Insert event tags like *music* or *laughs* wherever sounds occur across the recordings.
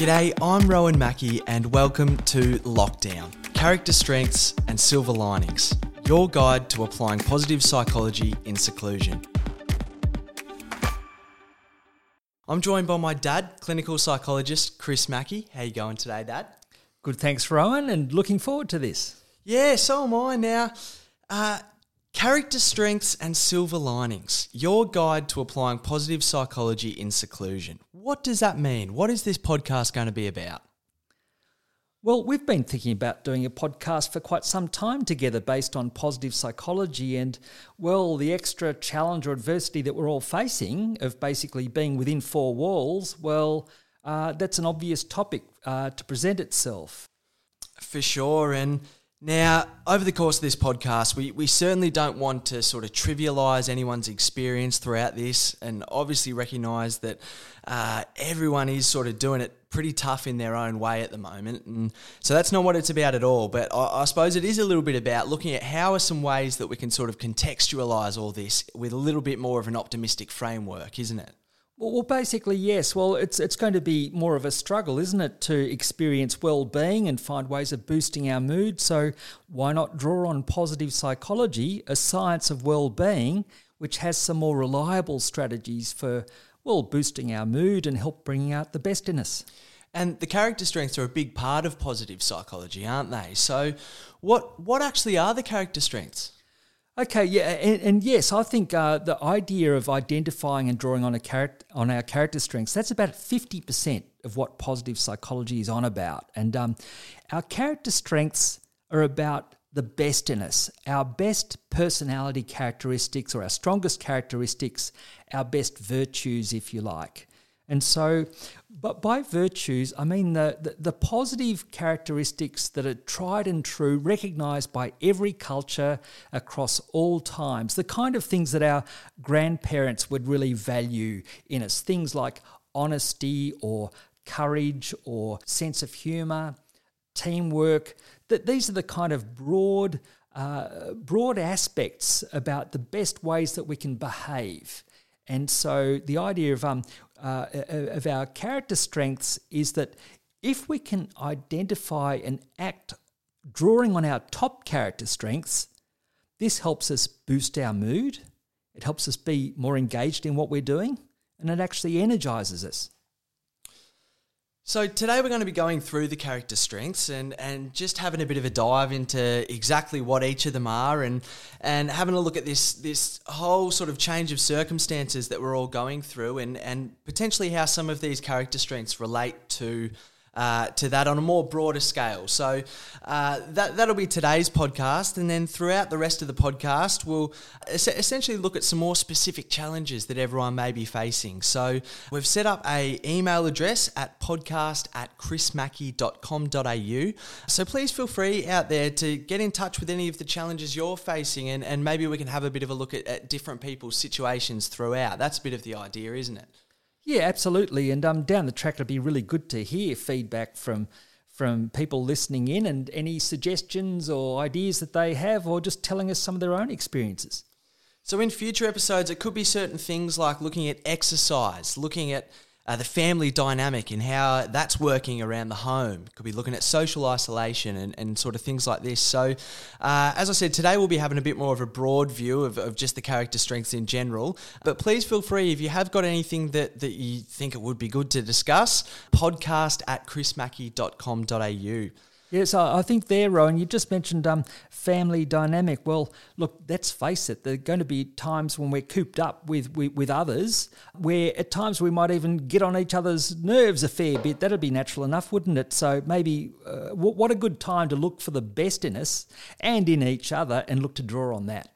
G'day, I'm Rowan Mackey, and welcome to Lockdown Character Strengths and Silver Linings, your guide to applying positive psychology in seclusion. I'm joined by my dad, clinical psychologist Chris Mackey. How you going today, Dad? Good, thanks, Rowan, and looking forward to this. Yeah, so am I. Now, uh, character strengths and silver linings, your guide to applying positive psychology in seclusion. What does that mean? What is this podcast going to be about? Well, we've been thinking about doing a podcast for quite some time together based on positive psychology and, well, the extra challenge or adversity that we're all facing of basically being within four walls, well, uh, that's an obvious topic uh, to present itself. For sure. And now, over the course of this podcast, we, we certainly don't want to sort of trivialize anyone's experience throughout this and obviously recognize that uh, everyone is sort of doing it pretty tough in their own way at the moment. And so that's not what it's about at all. But I, I suppose it is a little bit about looking at how are some ways that we can sort of contextualize all this with a little bit more of an optimistic framework, isn't it? Well, basically, yes. Well, it's it's going to be more of a struggle, isn't it, to experience well-being and find ways of boosting our mood. So, why not draw on positive psychology, a science of well-being, which has some more reliable strategies for well boosting our mood and help bringing out the best in us. And the character strengths are a big part of positive psychology, aren't they? So, what what actually are the character strengths? Okay, yeah, and, and yes, I think uh, the idea of identifying and drawing on a character on our character strengths that's about fifty percent of what positive psychology is on about, and um, our character strengths are about the best in us, our best personality characteristics or our strongest characteristics, our best virtues, if you like. And so, but by virtues, I mean the, the, the, positive characteristics that are tried and true, recognized by every culture across all times, the kind of things that our grandparents would really value in us, things like honesty or courage or sense of humor, teamwork, that these are the kind of broad, uh, broad aspects about the best ways that we can behave. And so the idea of um, uh, of our character strengths is that if we can identify and act drawing on our top character strengths, this helps us boost our mood. It helps us be more engaged in what we're doing, and it actually energizes us. So today we're going to be going through the character strengths and, and just having a bit of a dive into exactly what each of them are and and having a look at this this whole sort of change of circumstances that we're all going through and, and potentially how some of these character strengths relate to uh, to that on a more broader scale. So uh, that that'll be today's podcast, and then throughout the rest of the podcast, we'll es- essentially look at some more specific challenges that everyone may be facing. So we've set up a email address at podcast at chrismackey.com.au. So please feel free out there to get in touch with any of the challenges you're facing, and, and maybe we can have a bit of a look at, at different people's situations throughout. That's a bit of the idea, isn't it? Yeah, absolutely. And um, down the track, it'd be really good to hear feedback from from people listening in and any suggestions or ideas that they have, or just telling us some of their own experiences. So, in future episodes, it could be certain things like looking at exercise, looking at uh, the family dynamic and how that's working around the home. Could be looking at social isolation and, and sort of things like this. So, uh, as I said, today we'll be having a bit more of a broad view of, of just the character strengths in general. But please feel free if you have got anything that, that you think it would be good to discuss, podcast at chrismackey.com.au. Yes, I think there, Rowan, you just mentioned um, family dynamic. Well, look, let's face it, there are going to be times when we're cooped up with, with, with others, where at times we might even get on each other's nerves a fair bit. That'd be natural enough, wouldn't it? So maybe uh, what a good time to look for the best in us and in each other and look to draw on that.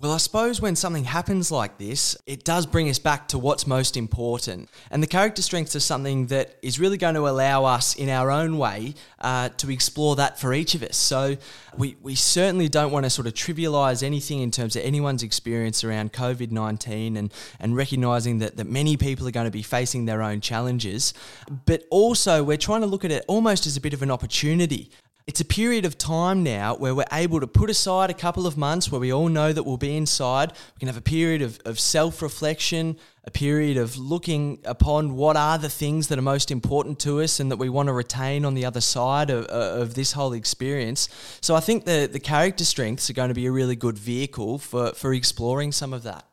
Well, I suppose when something happens like this, it does bring us back to what's most important. And the character strengths are something that is really going to allow us, in our own way, uh, to explore that for each of us. So we, we certainly don't want to sort of trivialize anything in terms of anyone's experience around COVID 19 and, and recognizing that, that many people are going to be facing their own challenges. But also, we're trying to look at it almost as a bit of an opportunity it's a period of time now where we're able to put aside a couple of months where we all know that we'll be inside. We can have a period of, of self reflection, a period of looking upon what are the things that are most important to us and that we want to retain on the other side of, uh, of this whole experience. So I think the, the character strengths are going to be a really good vehicle for, for exploring some of that.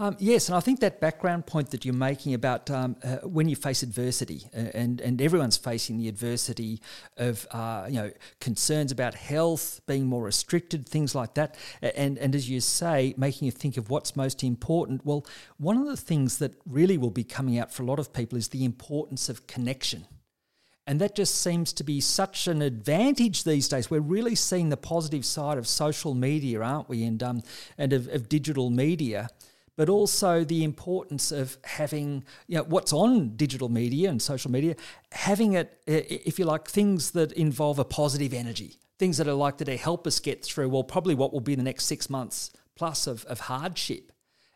Um, yes, and I think that background point that you're making about um, uh, when you face adversity, uh, and and everyone's facing the adversity of uh, you know concerns about health, being more restricted, things like that, and and as you say, making you think of what's most important. Well, one of the things that really will be coming out for a lot of people is the importance of connection. And that just seems to be such an advantage these days. We're really seeing the positive side of social media, aren't we? And um, and of, of digital media but also the importance of having you know what's on digital media and social media, having it, if you like, things that involve a positive energy, things that are like that help us get through. Well, probably what will be the next six months plus of, of hardship.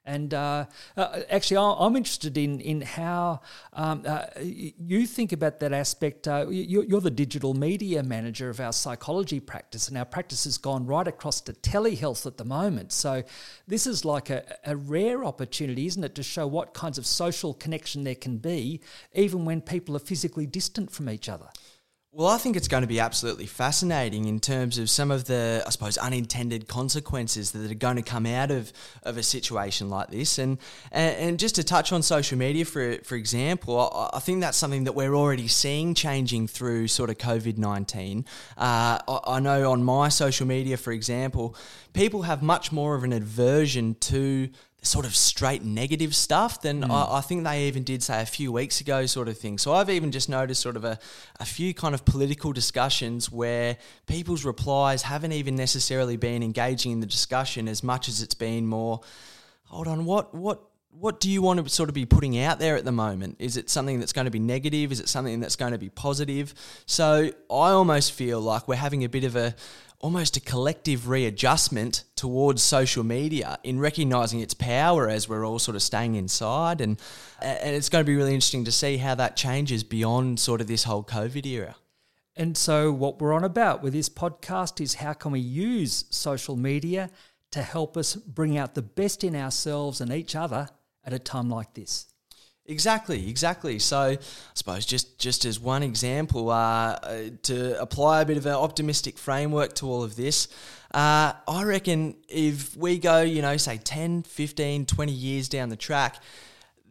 And uh, uh, actually, I'm interested in in how um, uh, you think about that aspect. Uh, you're the digital media manager of our psychology practice, and our practice has gone right across to telehealth at the moment. So, this is like a, a rare opportunity, isn't it, to show what kinds of social connection there can be, even when people are physically distant from each other. Well, I think it's going to be absolutely fascinating in terms of some of the, I suppose, unintended consequences that are going to come out of, of a situation like this. And, and just to touch on social media, for, for example, I, I think that's something that we're already seeing changing through sort of COVID 19. Uh, I, I know on my social media, for example, people have much more of an aversion to sort of straight negative stuff than mm. I, I, think they even did say a few weeks ago sort of thing so i've even just noticed sort of a, a few kind of political discussions where people's replies haven't even necessarily been engaging in the discussion as much as it's been more hold on what what what do you want to sort of be putting out there at the moment? Is it something that's going to be negative? Is it something that's going to be positive? So I almost feel like we're having a bit of a, almost a collective readjustment towards social media in recognizing its power as we're all sort of staying inside. And and it's going to be really interesting to see how that changes beyond sort of this whole covid era. And so what we're on about with this podcast is how can we use social media to help us bring out the best in ourselves and each other at a time like this Exactly, exactly. So, I suppose just just as one example, uh, to apply a bit of an optimistic framework to all of this, uh, I reckon if we go, you know, say 10, 15, 20 years down the track,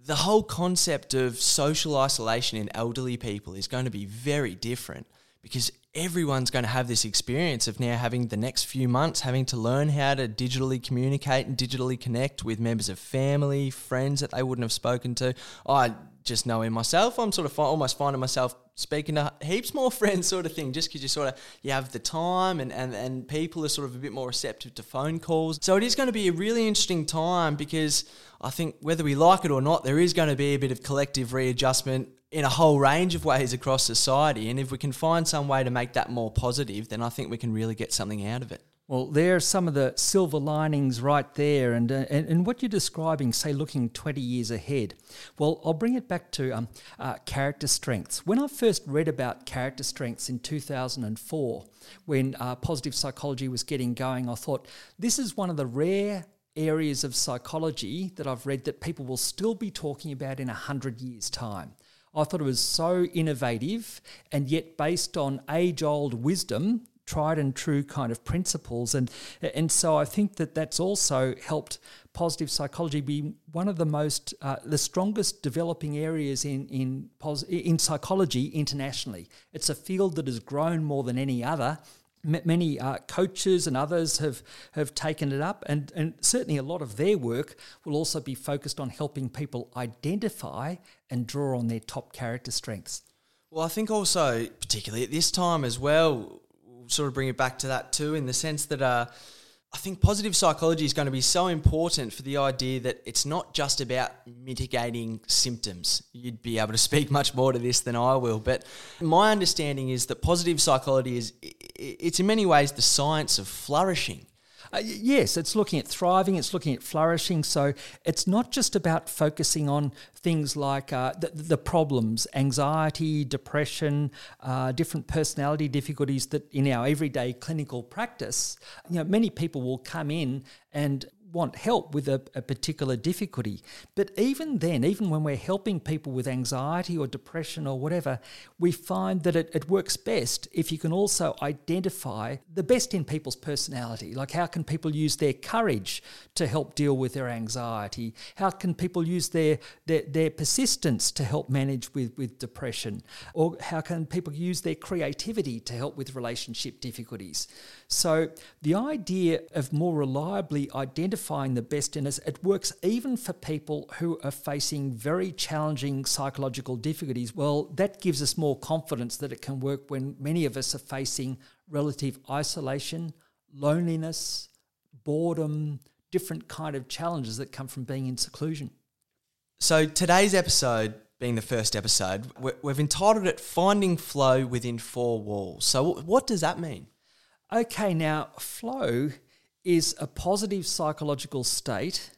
the whole concept of social isolation in elderly people is going to be very different because everyone's going to have this experience of now having the next few months having to learn how to digitally communicate and digitally connect with members of family, friends that they wouldn't have spoken to. I just know in myself, I'm sort of almost finding myself speaking to heaps more *laughs* friends, sort of thing, just because you sort of you have the time and, and and people are sort of a bit more receptive to phone calls. So it is going to be a really interesting time because I think whether we like it or not, there is going to be a bit of collective readjustment in a whole range of ways across society. And if we can find some way to make that more positive, then I think we can really get something out of it. Well, there are some of the silver linings right there. And, uh, and, and, what you're describing, say, looking 20 years ahead, well, I'll bring it back to um, uh, character strengths. When I first read about character strengths in 2004, when uh, positive psychology was getting going, I thought this is one of the rare areas of psychology that I've read that people will still be talking about in 100 years' time. I thought it was so innovative and yet based on age old wisdom tried and true kind of principles. And, and so I think that that's also helped positive psychology be one of the most, uh, the strongest developing areas in, in, pos- in psychology internationally. It's a field that has grown more than any other many uh, coaches and others have have taken it up and and certainly a lot of their work will also be focused on helping people identify and draw on their top character strengths. Well i think also particularly at this time as well sort of bring it back to that too, in the sense that uh, I think positive psychology is going to be so important for the idea that it's not just about mitigating symptoms. You'd be able to speak much more to this than I will, but my understanding is that positive psychology is it's in many ways the science of flourishing. Uh, yes, it's looking at thriving, it's looking at flourishing. So it's not just about focusing on things like uh, the, the, problems, anxiety, depression, uh, different personality difficulties that in our everyday clinical practice, you know, many people will come in and want help with a, a, particular difficulty. But even then, even when we're helping people with anxiety or depression or whatever, we find that it, it works best if you can also identify the best in people's personality. Like, how can people use their courage to help deal with their anxiety? How can people use their, their, their persistence to help manage with, with depression? Or how can people use their creativity to help with relationship difficulties? So, the idea of more reliably identifying the best in us, it works even for people who are facing very challenging psychological difficulties. Well, that gives us more confidence that it can work when many of us are facing relative isolation, loneliness, boredom, different kind of challenges that come from being in seclusion. So, today's episode being the first episode, we've entitled it Finding Flow Within Four Walls. So, what does that mean? Okay, now flow is a positive psychological state.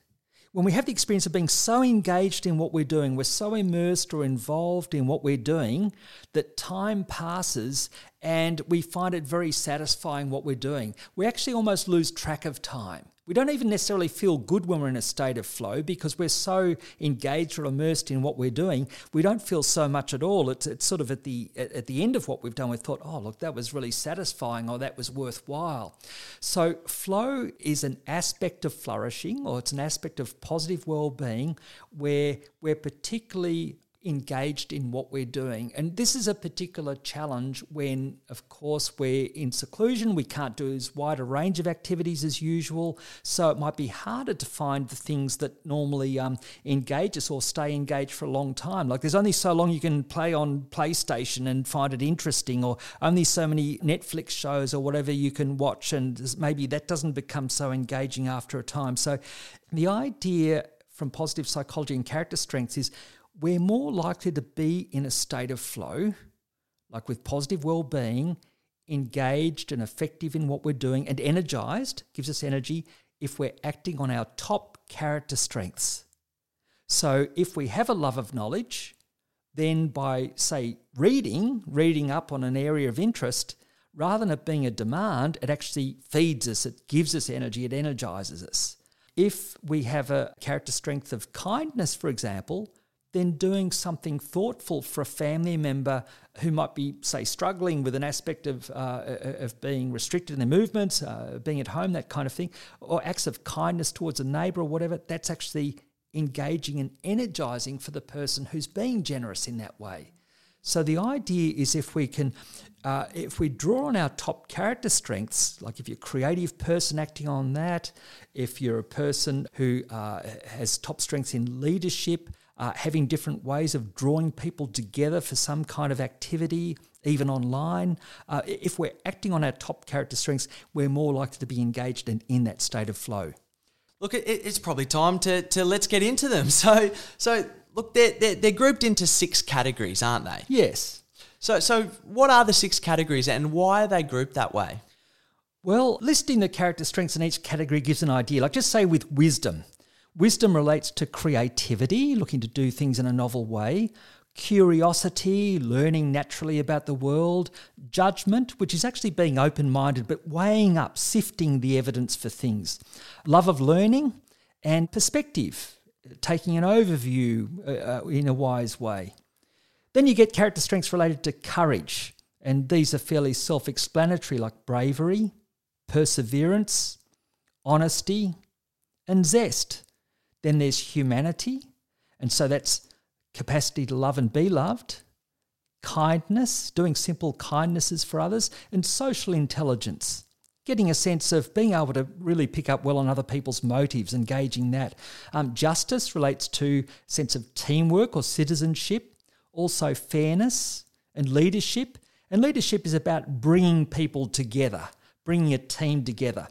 When we have the experience of being so engaged in what we're doing, we're so immersed or involved in what we're doing that time passes and we find it very satisfying what we're doing. We actually almost lose track of time. We don't even necessarily feel good when we're in a state of flow because we're so engaged or immersed in what we're doing. We don't feel so much at all. It's, it's sort of at the at the end of what we've done, we've thought, oh look, that was really satisfying or that was worthwhile. So flow is an aspect of flourishing or it's an aspect of positive well-being where we're particularly engaged in what we're doing. And this is a particular challenge when, of course, we're in seclusion. We can't do as wide a range of activities as usual. So it might be harder to find the things that normally um, engage us or stay engaged for a long time. Like there's only so long you can play on PlayStation and find it interesting, or only so many Netflix shows or whatever you can watch. And maybe that doesn't become so engaging after a time. So the idea from positive psychology and character strengths is we're more likely to be in a state of flow, like with positive well being, engaged and effective in what we're doing, and energized, gives us energy if we're acting on our top character strengths. So if we have a love of knowledge, then by, say, reading, reading up on an area of interest, rather than it being a demand, it actually feeds us, it gives us energy, it energizes us. If we have a character strength of kindness, for example, then doing something thoughtful for a family member who might be, say, struggling with an aspect of, uh, of being restricted in their movements, uh, being at home, that kind of thing, or acts of kindness towards a neighbour or whatever, that's actually engaging and energizing for the person who's being generous in that way. So the idea is if we can, uh, if we draw on our top character strengths, like if you're a creative person acting on that, if you're a person who uh, has top strengths in leadership, uh, having different ways of drawing people together for some kind of activity, even online. Uh, if we're acting on our top character strengths, we're more likely to be engaged and in that state of flow. Look, it, it's probably time to, to let's get into them. *laughs* So, so look, they're, they're, they're grouped into six categories, aren't they? Yes. So, so what are the six categories and why are they grouped that way? Well, listing the character strengths in each category gives an idea. Like, just say with wisdom, Wisdom relates to creativity, looking to do things in a novel way, curiosity, learning naturally about the world, judgment, which is actually being open minded but weighing up, sifting the evidence for things, love of learning, and perspective, taking an overview uh, uh in a wise way. Then you get character strengths related to courage, and these are fairly self explanatory, like bravery, perseverance, honesty, and zest. Then there's humanity, and so that's capacity to love and be loved, kindness, doing simple kindnesses for others, and social intelligence, getting a sense of being able to really pick up well on other people's motives, engaging that. Um, justice relates to sense of teamwork or citizenship, also fairness and leadership. And leadership is about bringing people together, bringing a team together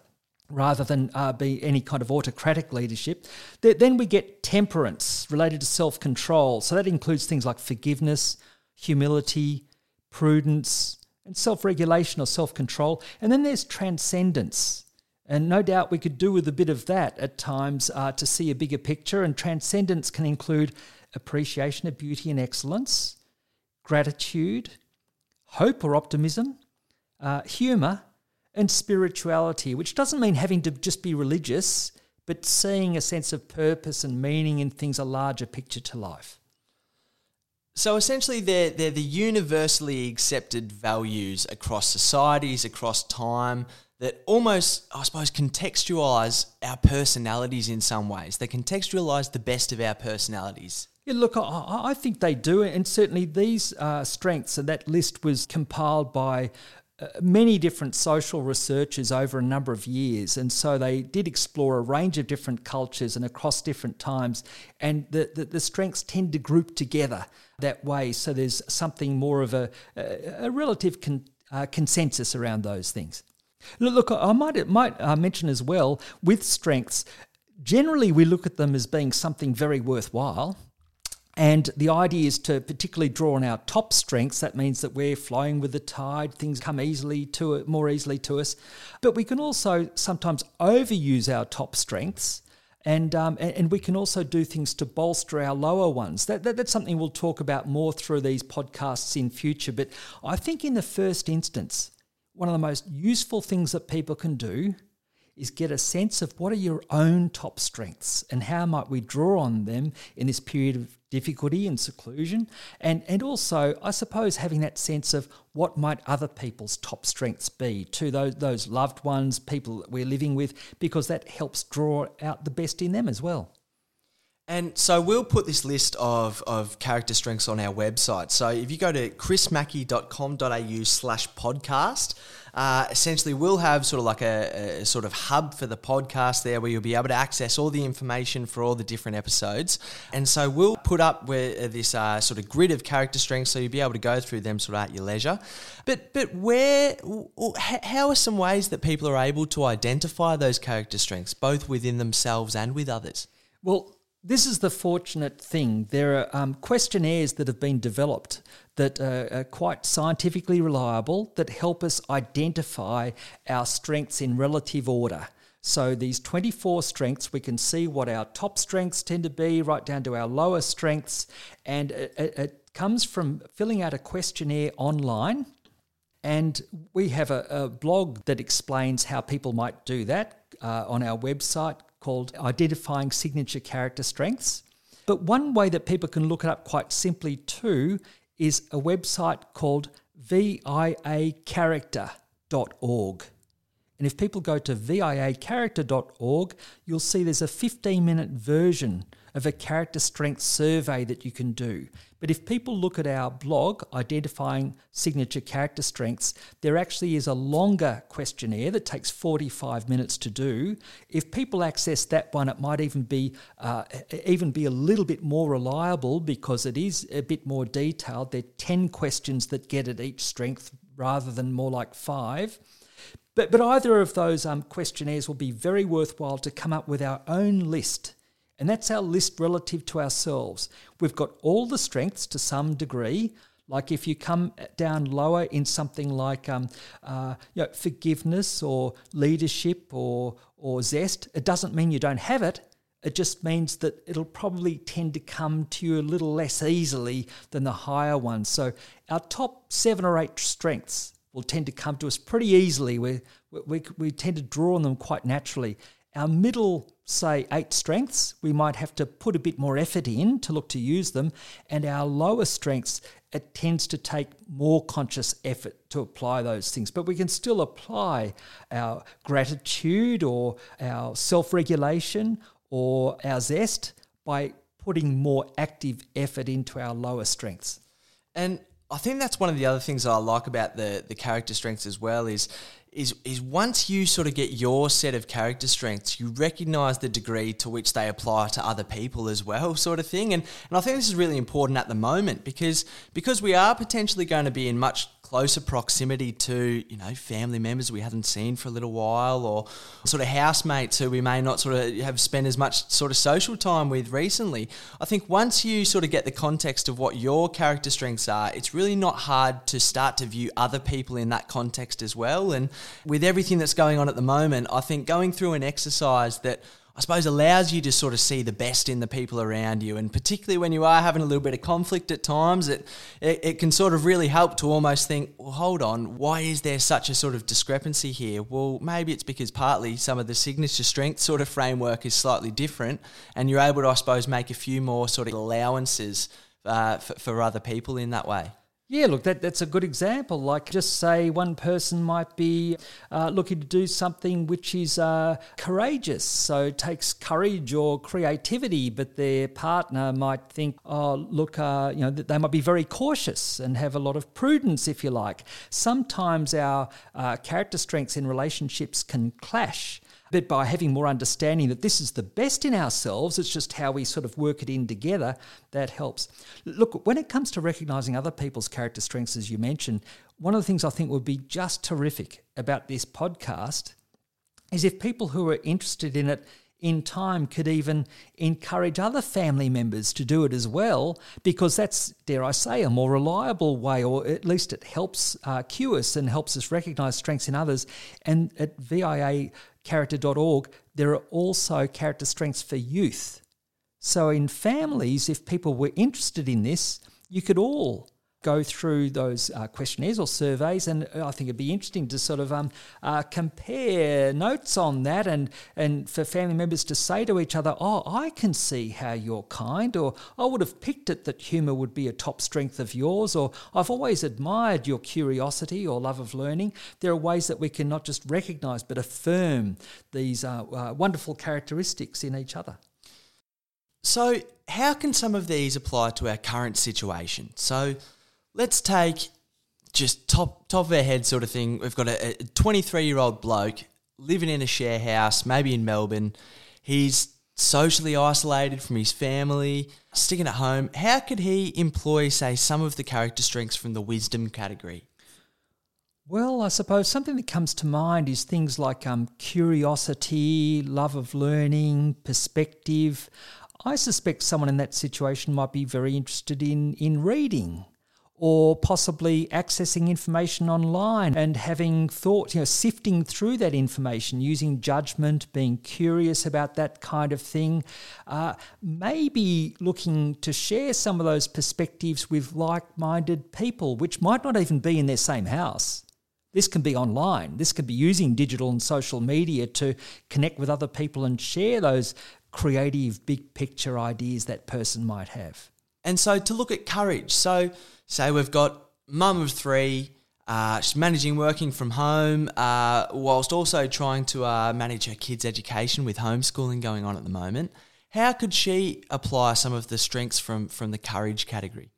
rather than uh, be any kind of autocratic leadership. Then we get temperance related to self control. So that includes things like forgiveness, humility, prudence, and self regulation or self control. And then there's transcendence. And no doubt we could do with a bit of that at times uh, to see a bigger picture. And transcendence can include appreciation of beauty and excellence, gratitude, hope or optimism, uh, humour, and spirituality, which doesn't mean having to just be religious, but seeing a sense of purpose and meaning in things, a larger picture to life. So essentially, they're, they're the universally accepted values across societies, across time, that almost, I suppose, contextualize our personalities in some ways. They contextualize the best of our personalities. Yeah, look, I, I think they do. And certainly these uh, strengths, and that list was compiled by many different social researchers over a number of years. And so they did explore a range of different cultures and across different times. And the, the, the strengths tend to group together that way. So there's something more of a, a, relative con, uh, consensus around those things. Look, I might, might uh, mention as well with strengths, generally we look at them as being something very worthwhile. And the idea is to particularly draw on our top strengths. That means that we're flowing with the tide, things come easily to it, more easily to us. But we can also sometimes overuse our top strengths. And, um, and, we can also do things to bolster our lower ones. That, that, that's something we'll talk about more through these podcasts in future. But I think in the first instance, one of the most useful things that people can do is get a sense of what are your own top strengths and how might we draw on them in this period of difficulty and seclusion and and also I suppose having that sense of what might other people's top strengths be to those those loved ones people that we're living with because that helps draw out the best in them as well. And so we'll put this list of, of character strengths on our website. So if you go to chrismackey.com.au slash podcast, uh, essentially we'll have sort of like a, a, sort of hub for the podcast there where you'll be able to access all the information for all the different episodes. And so we'll put up where uh, this uh, sort of grid of character strengths so you'll be able to go through them sort of at your leisure. But but where how are some ways that people are able to identify those character strengths both within themselves and with others? Well, this is the fortunate thing. There are um, questionnaires that have been developed that are quite scientifically reliable that help us identify our strengths in relative order. So, these 24 strengths, we can see what our top strengths tend to be, right down to our lower strengths. And it, it comes from filling out a questionnaire online. And we have a, a blog that explains how people might do that uh, on our website, called Identifying Signature Character Strengths. But one way that people can look it up quite simply too is a website called viacharacter.org. And if people go to viacharacter.org, you'll see there's a 15 minute version of a character strength survey that you can do. But if people look at our blog, Identifying Signature Character Strengths, there actually is a longer questionnaire that takes 45 minutes to do. If people access that one, it might even be uh, even be a little bit more reliable because it is a bit more detailed. There are 10 questions that get at each strength rather than more like five. But, but either of those um, questionnaires will be very worthwhile to come up with our own list and that's our list relative to ourselves. We've got all the strengths to some degree. Like if you come down lower in something like um, uh, you know, forgiveness or leadership or, or zest, it doesn't mean you don't have it. It just means that it'll probably tend to come to you a little less easily than the higher ones. So our top seven or eight strengths will tend to come to us pretty easily. We, we, we tend to draw on them quite naturally. Our middle say, eight strengths, we might have to put a bit more effort in to look to use them. And our lower strengths, it tends to take more conscious effort to apply those things. But we can still apply our gratitude or our self regulation or our zest by putting more active effort into our lower strengths. And I think that's one of the other things I like about the the character strengths as well is is is once you sort of get your set of character strengths, you recognize the degree to which they apply to other people as well, sort of thing. And and I think this is really important at the moment because because we are potentially going to be in much closer proximity to, you know, family members we haven't seen for a little while or sort of housemates who we may not sort of have spent as much sort of social time with recently. I think once you sort of get the context of what your character strengths are, it's really not hard to start to view other people in that context as well. And with everything that's going on at the moment, I think going through an exercise that I suppose allows you to sort of see the best in the people around you, and particularly when you are having a little bit of conflict at times, it, it, it can sort of really help to almost think, well, hold on, why is there such a sort of discrepancy here? Well, maybe it's because partly some of the signature strength sort of framework is slightly different, and you're able to, I suppose, make a few more sort of allowances uh, for, for other people in that way. Yeah, look, that, that's a good example. Like, just say one person might be uh, looking to do something which is uh, courageous, so takes courage or creativity, but their partner might think, oh, look, uh, you know, they might be very cautious and have a lot of prudence, if you like. Sometimes our uh, character strengths in relationships can clash. But by having more understanding that this is the best in ourselves, it's just how we sort of work it in together, that helps. Look, when it comes to recognizing other people's character strengths, as you mentioned, one of the things I think would be just terrific about this podcast is if people who are interested in it in time could even encourage other family members to do it as well, because that's, dare I say, a more reliable way, or at least it helps uh, cue us and helps us recognize strengths in others. And at viacharacter.org, there are also character strengths for youth. So in families, if people were interested in this, you could all go through those uh, questionnaires or surveys, and I think it'd be interesting to sort of um, uh, compare notes on that, and and for family members to say to each other, "Oh, I can see how you're kind," or "I would have picked it that humour would be a top strength of yours," or "I've always admired your curiosity or love of learning." There are ways that we can not just recognise but affirm these uh, uh wonderful characteristics in each other. So, how can some of these apply to our current situation? So, let's take just top top of our head sort of thing. We've got a 23 year old bloke living in a share house, maybe in Melbourne. He's socially isolated from his family, sticking at home. How could he employ, say, some of the character strengths from the wisdom category? Well, I suppose something that comes to mind is things like um, curiosity, love of learning, perspective. I suspect someone in that situation might be very interested in, in reading or possibly accessing information online and having thought, you know, sifting through that information, using judgment, being curious about that kind of thing, uh, maybe looking to share some of those perspectives with like minded people, which might not even be in their same house. This can be online. This can be using digital and social media to connect with other people and share those creative, big picture ideas that person might have. And so to look at courage, so say we've got mum of three, uh, she's managing working from home, uh, whilst also trying to uh, manage her kids' education with homeschooling going on at the moment. How could she apply some of the strengths from, from the courage category?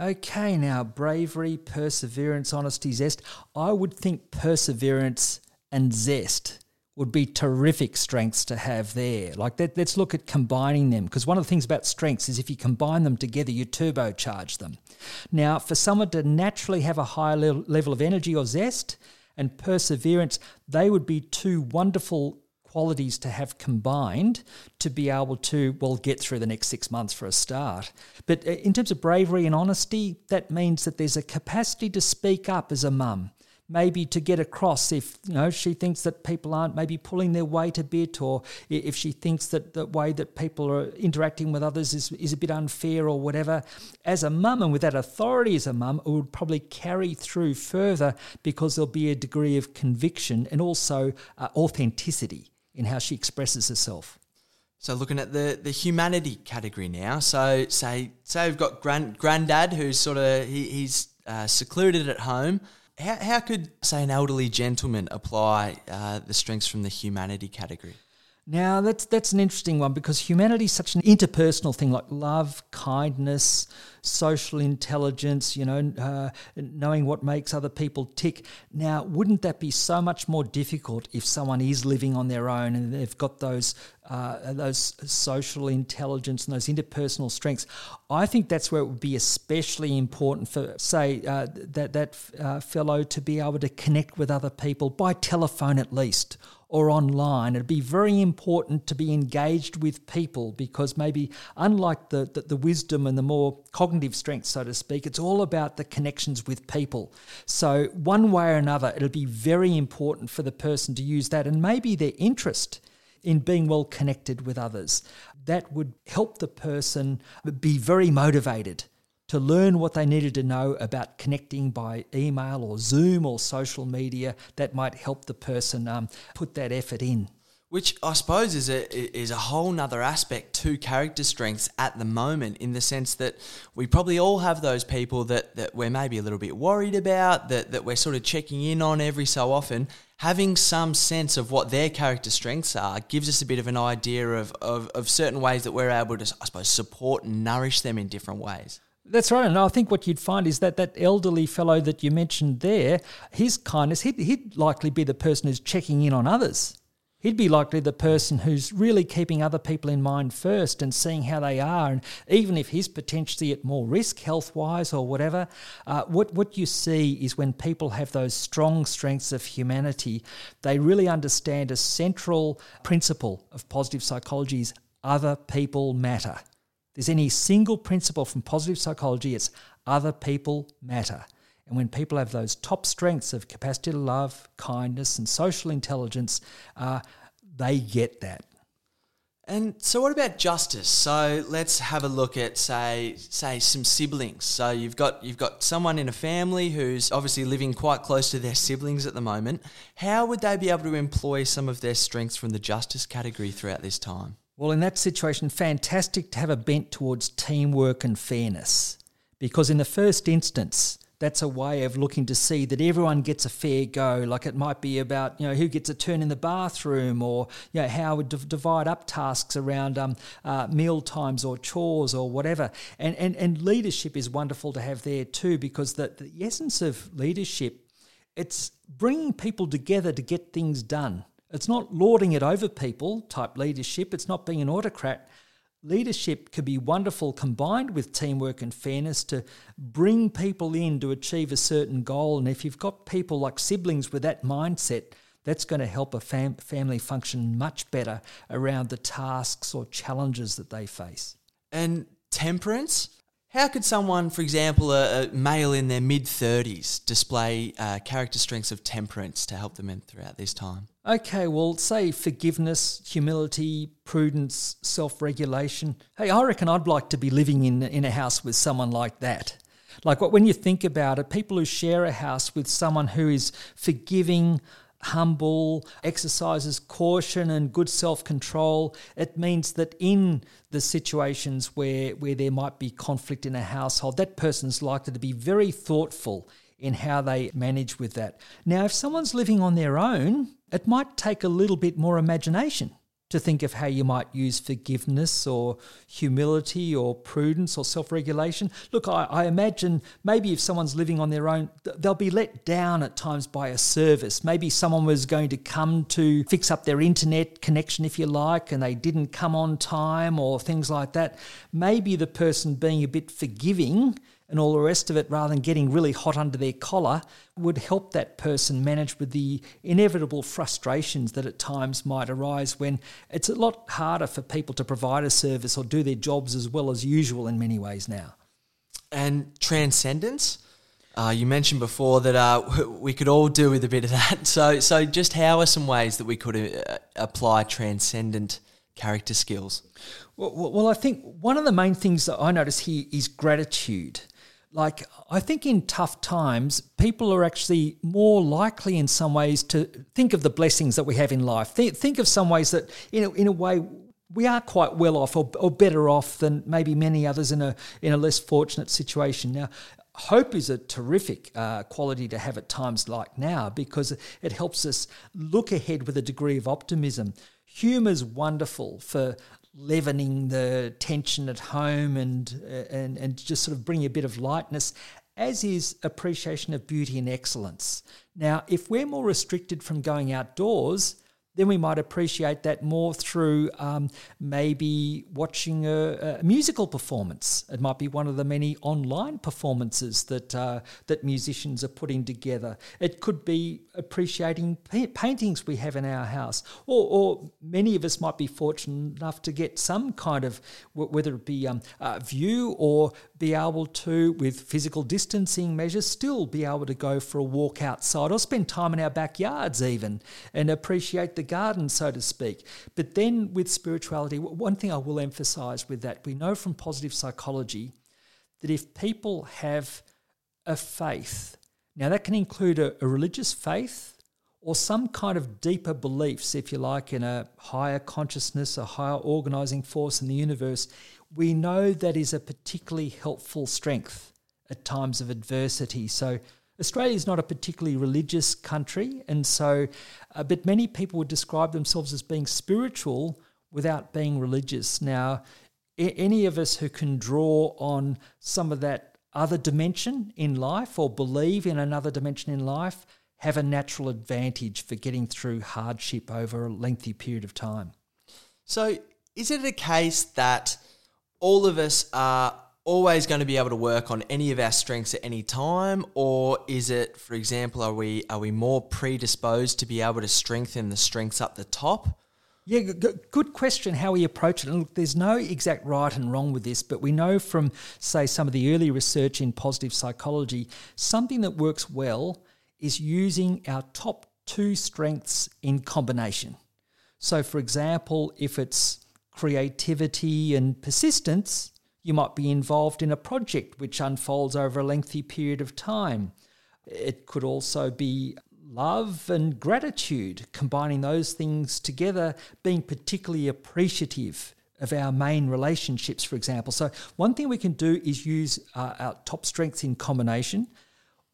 Okay, now bravery, perseverance, honesty, zest. I would think perseverance and zest would be terrific strengths to have there. Like that, let's look at combining them because one of the things about strengths is if you combine them together, you turbocharge them. Now, for someone to naturally have a higher level of energy or zest and perseverance, they would be two wonderful qualities to have combined to be able to well get through the next 6 months for a start but uh, in terms of bravery and honesty that means that there's a capacity to speak up as a mum maybe to get across if you know she thinks that people aren't maybe pulling their weight a bit or if she thinks that the way that people are interacting with others is, is a bit unfair or whatever. As a mum and with that authority as a mum it would probably carry through further because there'll be a degree of conviction and also uh, authenticity in how she expresses herself. So looking at the, the humanity category now, so say say we've got grand, granddad who's sort of he, he's uh, secluded at home, how, how could, say, an elderly gentleman apply uh, the strengths from the humanity category? Now, that's, that's an interesting one because humanity is such an interpersonal thing like love, kindness, social intelligence, you know, uh, knowing what makes other people tick. Now, wouldn't that be so much more difficult if someone is living on their own and they've got those uh, those social intelligence and those interpersonal strengths. I think that's where it would be especially important for, say, uh, that that uh, fellow to be able to connect with other people by telephone at least or online. It'd be very important to be engaged with people because maybe, unlike the, the, the, wisdom and the more cognitive strength, so to speak, it's all about the connections with people. So, one way or another, it'll be very important for the person to use that and maybe their interest in being well connected with others. That would help the person be very motivated to learn what they needed to know about connecting by email or Zoom or social media that might help the person um, put that effort in. Which I suppose is a is a whole nother aspect to character strengths at the moment, in the sense that we probably all have those people that, that we're maybe a little bit worried about, that, that we're sort of checking in on every so often. Having some sense of what their character strengths are gives us a bit of an idea of, of, of certain ways that we're able to, I suppose, support and nourish them in different ways. That's right. And I think what you'd find is that that elderly fellow that you mentioned there, his kindness, he'd, he'd likely be the person who's checking in on others. He'd be likely the person who's really keeping other people in mind first and seeing how they are. And even if he's potentially at more risk health wise or whatever, uh, what, what you see is when people have those strong strengths of humanity, they really understand a central principle of positive psychology is other people matter there's any single principle from positive psychology, it's other people matter. And when people have those top strengths of capacity to love, kindness, and social intelligence, uh, they get that. And so, what about justice? So let's have a look at, say, say some siblings. So you've got you've got someone in a family who's obviously living quite close to their siblings at the moment. How would they be able to employ some of their strengths from the justice category throughout this time? Well, in that situation, fantastic to have a bent towards teamwork and fairness. Because in the first instance, that's a way of looking to see that everyone gets a fair go. Like it might be about you know who gets a turn in the bathroom, or you know how we divide up tasks around um, uh, meal times or chores or whatever. And, and and leadership is wonderful to have there too, because the, the essence of leadership, it's bringing people together to get things done. It's not lording it over people type leadership, it's not being an autocrat. Leadership can be wonderful combined with teamwork and fairness to bring people in to achieve a certain goal. And if you've got people like siblings with that mindset, that's going to help a fam- family function much better around the tasks or challenges that they face. And temperance? How could someone, for example, a, a male in their mid 30s, display uh, character strengths of temperance to help them in throughout this time? Okay, well, say forgiveness, humility, prudence, self regulation. Hey, I reckon I'd like to be living in, in a house with someone like that. Like what, when you think about it, people who share a house with someone who is forgiving, humble, exercises caution and good self control. It means that in the situations where, where there might be conflict in a household, that person's likely to be very thoughtful in how they manage with that. Now, if someone's living on their own, it might take a little bit more imagination to think of how you might use forgiveness or humility or prudence or self regulation. Look, I, I, imagine maybe if someone's living on their own, they'll be let down at times by a service. Maybe someone was going to come to fix up their internet connection, if you like, and they didn't come on time or things like that. Maybe the person being a bit forgiving and all the rest of it, rather than getting really hot under their collar, would help that person manage with the inevitable frustrations that at times might arise when it's a lot harder for people to provide a service or do their jobs as well as usual in many ways now. And transcendence? Uh, you mentioned before that uh, *laughs* we could all do with a bit of that. *laughs* So, so just how are some ways that we could uh, apply transcendent character skills? Well, well, I think one of the main things that I notice here is gratitude like I think in tough times, people are actually more likely in some ways to think of the blessings that we have in life. Think, think of some ways that, in a, in a way, we are quite well off or, or better off than maybe many others in a in a less fortunate situation. Now, hope is a terrific uh, quality to have at times like now because it helps us look ahead with a degree of optimism. Humour's wonderful for leavening the tension at home and, and, and just sort of bring a bit of lightness, as is appreciation of beauty and excellence. Now, if we're more restricted from going outdoors, then we might appreciate that more through um, maybe watching a, a, musical performance. It might be one of the many online performances that uh, that musicians are putting together. It could be appreciating pa- paintings we have in our house, or, or, many of us might be fortunate enough to get some kind of whether it be um, view or be able to, with physical distancing measures, still be able to go for a walk outside or spend time in our backyards even and appreciate the garden, so to speak. But then with spirituality, one thing I will emphasize with that, we know from positive psychology that if people have a faith, now that can include a, a religious faith or some kind of deeper beliefs, if you like, in a higher consciousness, a higher organizing force in the universe, we know that is a particularly helpful strength at times of adversity. So Australia is not a particularly religious country, and so, uh, but many people would describe themselves as being spiritual without being religious. Now, I- any of us who can draw on some of that other dimension in life or believe in another dimension in life have a natural advantage for getting through hardship over a lengthy period of time. So, is it a case that all of us are always going to be able to work on any of our strengths at any time or is it for example are we are we more predisposed to be able to strengthen the strengths up the top yeah, good question how we approach it. And look, there's no exact right and wrong with this, but we know from, say, some of the early research in positive psychology, something that works well is using our top two strengths in combination. So, for example, if it's creativity and persistence, you might be involved in a project which unfolds over a lengthy period of time. It could also be love and gratitude, combining those things together, being particularly appreciative of our main relationships, for example. So, one thing we can do is use uh, our top strengths in combination.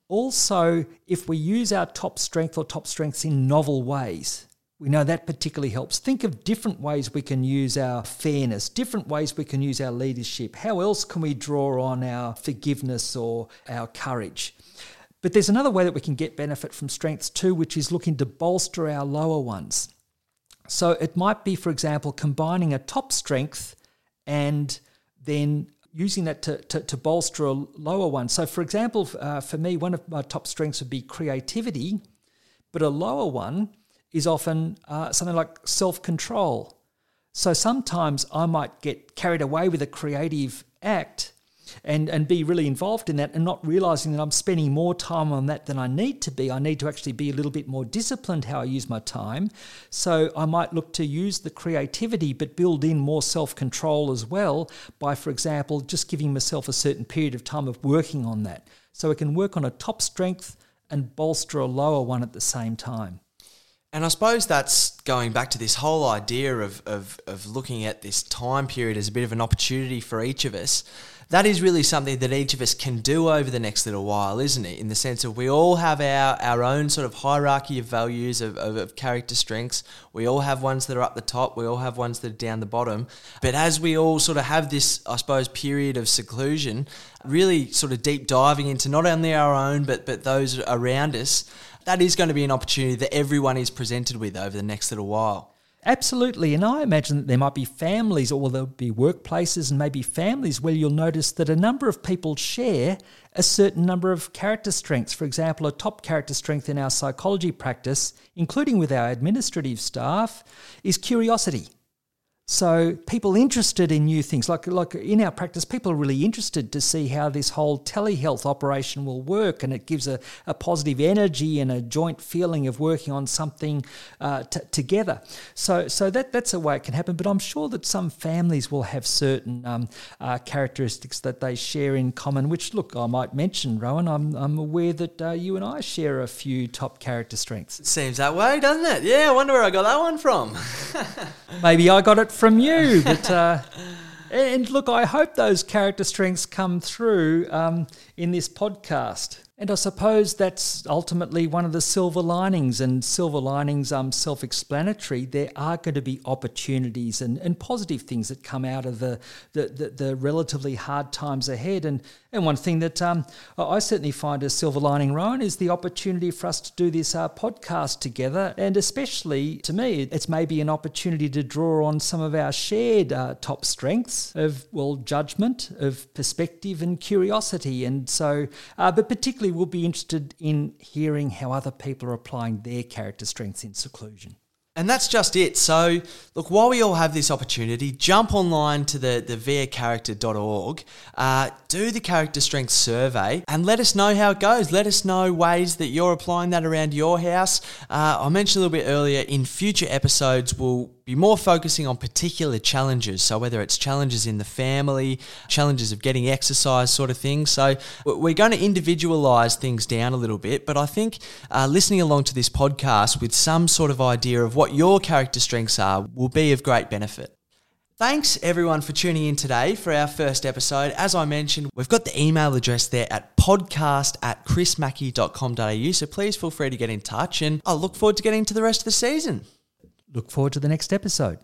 Also, if we use our top strength or top strengths in novel ways, we know that particularly helps. Think of different ways we can use our fairness, different ways we can use our leadership. How else can we draw on our forgiveness or our courage? But there's another way that we can get benefit from strengths too, which is looking to bolster our lower ones. So it might be, for example, combining a top strength and then using that to, to, to bolster a lower one. So, for example, uh, for me, one of my top strengths would be creativity, but a lower one is often uh, something like self control. So sometimes I might get carried away with a creative act and, and be really involved in that and not realizing that I'm spending more time on that than I need to be. I need to actually be a little bit more disciplined how I use my time. So I might look to use the creativity but build in more self control as well by, for example, just giving myself a certain period of time of working on that. So I can work on a top strength and bolster a lower one at the same time. And I suppose that's going back to this whole idea of, of, of looking at this time period as a bit of an opportunity for each of us. That is really something that each of us can do over the next little while, isn't it? In the sense of we all have our, our own sort of hierarchy of values, of, of, of character strengths. We all have ones that are up the top, we all have ones that are down the bottom. But as we all sort of have this, I suppose, period of seclusion, really sort of deep diving into not only our own, but, but those around us that is going to be an opportunity that everyone is presented with over the next little while. Absolutely. And I imagine that there might be families or there'll be workplaces and maybe families where you'll notice that a number of people share a certain number of character strengths. For example, a top character strength in our psychology practice, including with our administrative staff, is curiosity. So people interested in new things, like like in our practice, people are really interested to see how this whole telehealth operation will work, and it gives a, a positive energy and a joint feeling of working on something uh, t- together. So so that that's a way it can happen. But I'm sure that some families will have certain um, uh, characteristics that they share in common. Which look, I might mention, Rowan. I'm I'm aware that uh, you and I share a few top character strengths. It seems that way, doesn't it? Yeah, I wonder where I got that one from. *laughs* Maybe I got it from you. But uh, *laughs* and look, I hope those character strengths come through um, in this podcast. And I suppose that's ultimately one of the silver linings, and silver linings um self-explanatory. There are going to be opportunities and, and positive things that come out of the the, the, the relatively hard times ahead. And and one thing that um, I certainly find a silver lining, Rowan, is the opportunity for us to do this uh, podcast together. And especially to me, it's maybe an opportunity to draw on some of our shared uh, top strengths of, well, judgment, of perspective, and curiosity. And so, uh, but particularly, we'll be interested in hearing how other people are applying their character strengths in seclusion. And that's just it. So, look, while we all have this opportunity, jump online to the, the viacharacter.org, uh, do the character strength survey, and let us know how it goes. Let us know ways that you're applying that around your house. Uh, I mentioned a little bit earlier, in future episodes, we'll be more focusing on particular challenges. So, whether it's challenges in the family, challenges of getting exercise, sort of things. So, we're going to individualize things down a little bit. But I think uh, listening along to this podcast with some sort of idea of what your character strengths are will be of great benefit. Thanks everyone for tuning in today for our first episode. As I mentioned, we've got the email address there at podcast at chrismackey.com.au. So please feel free to get in touch and I look forward to getting to the rest of the season. Look forward to the next episode.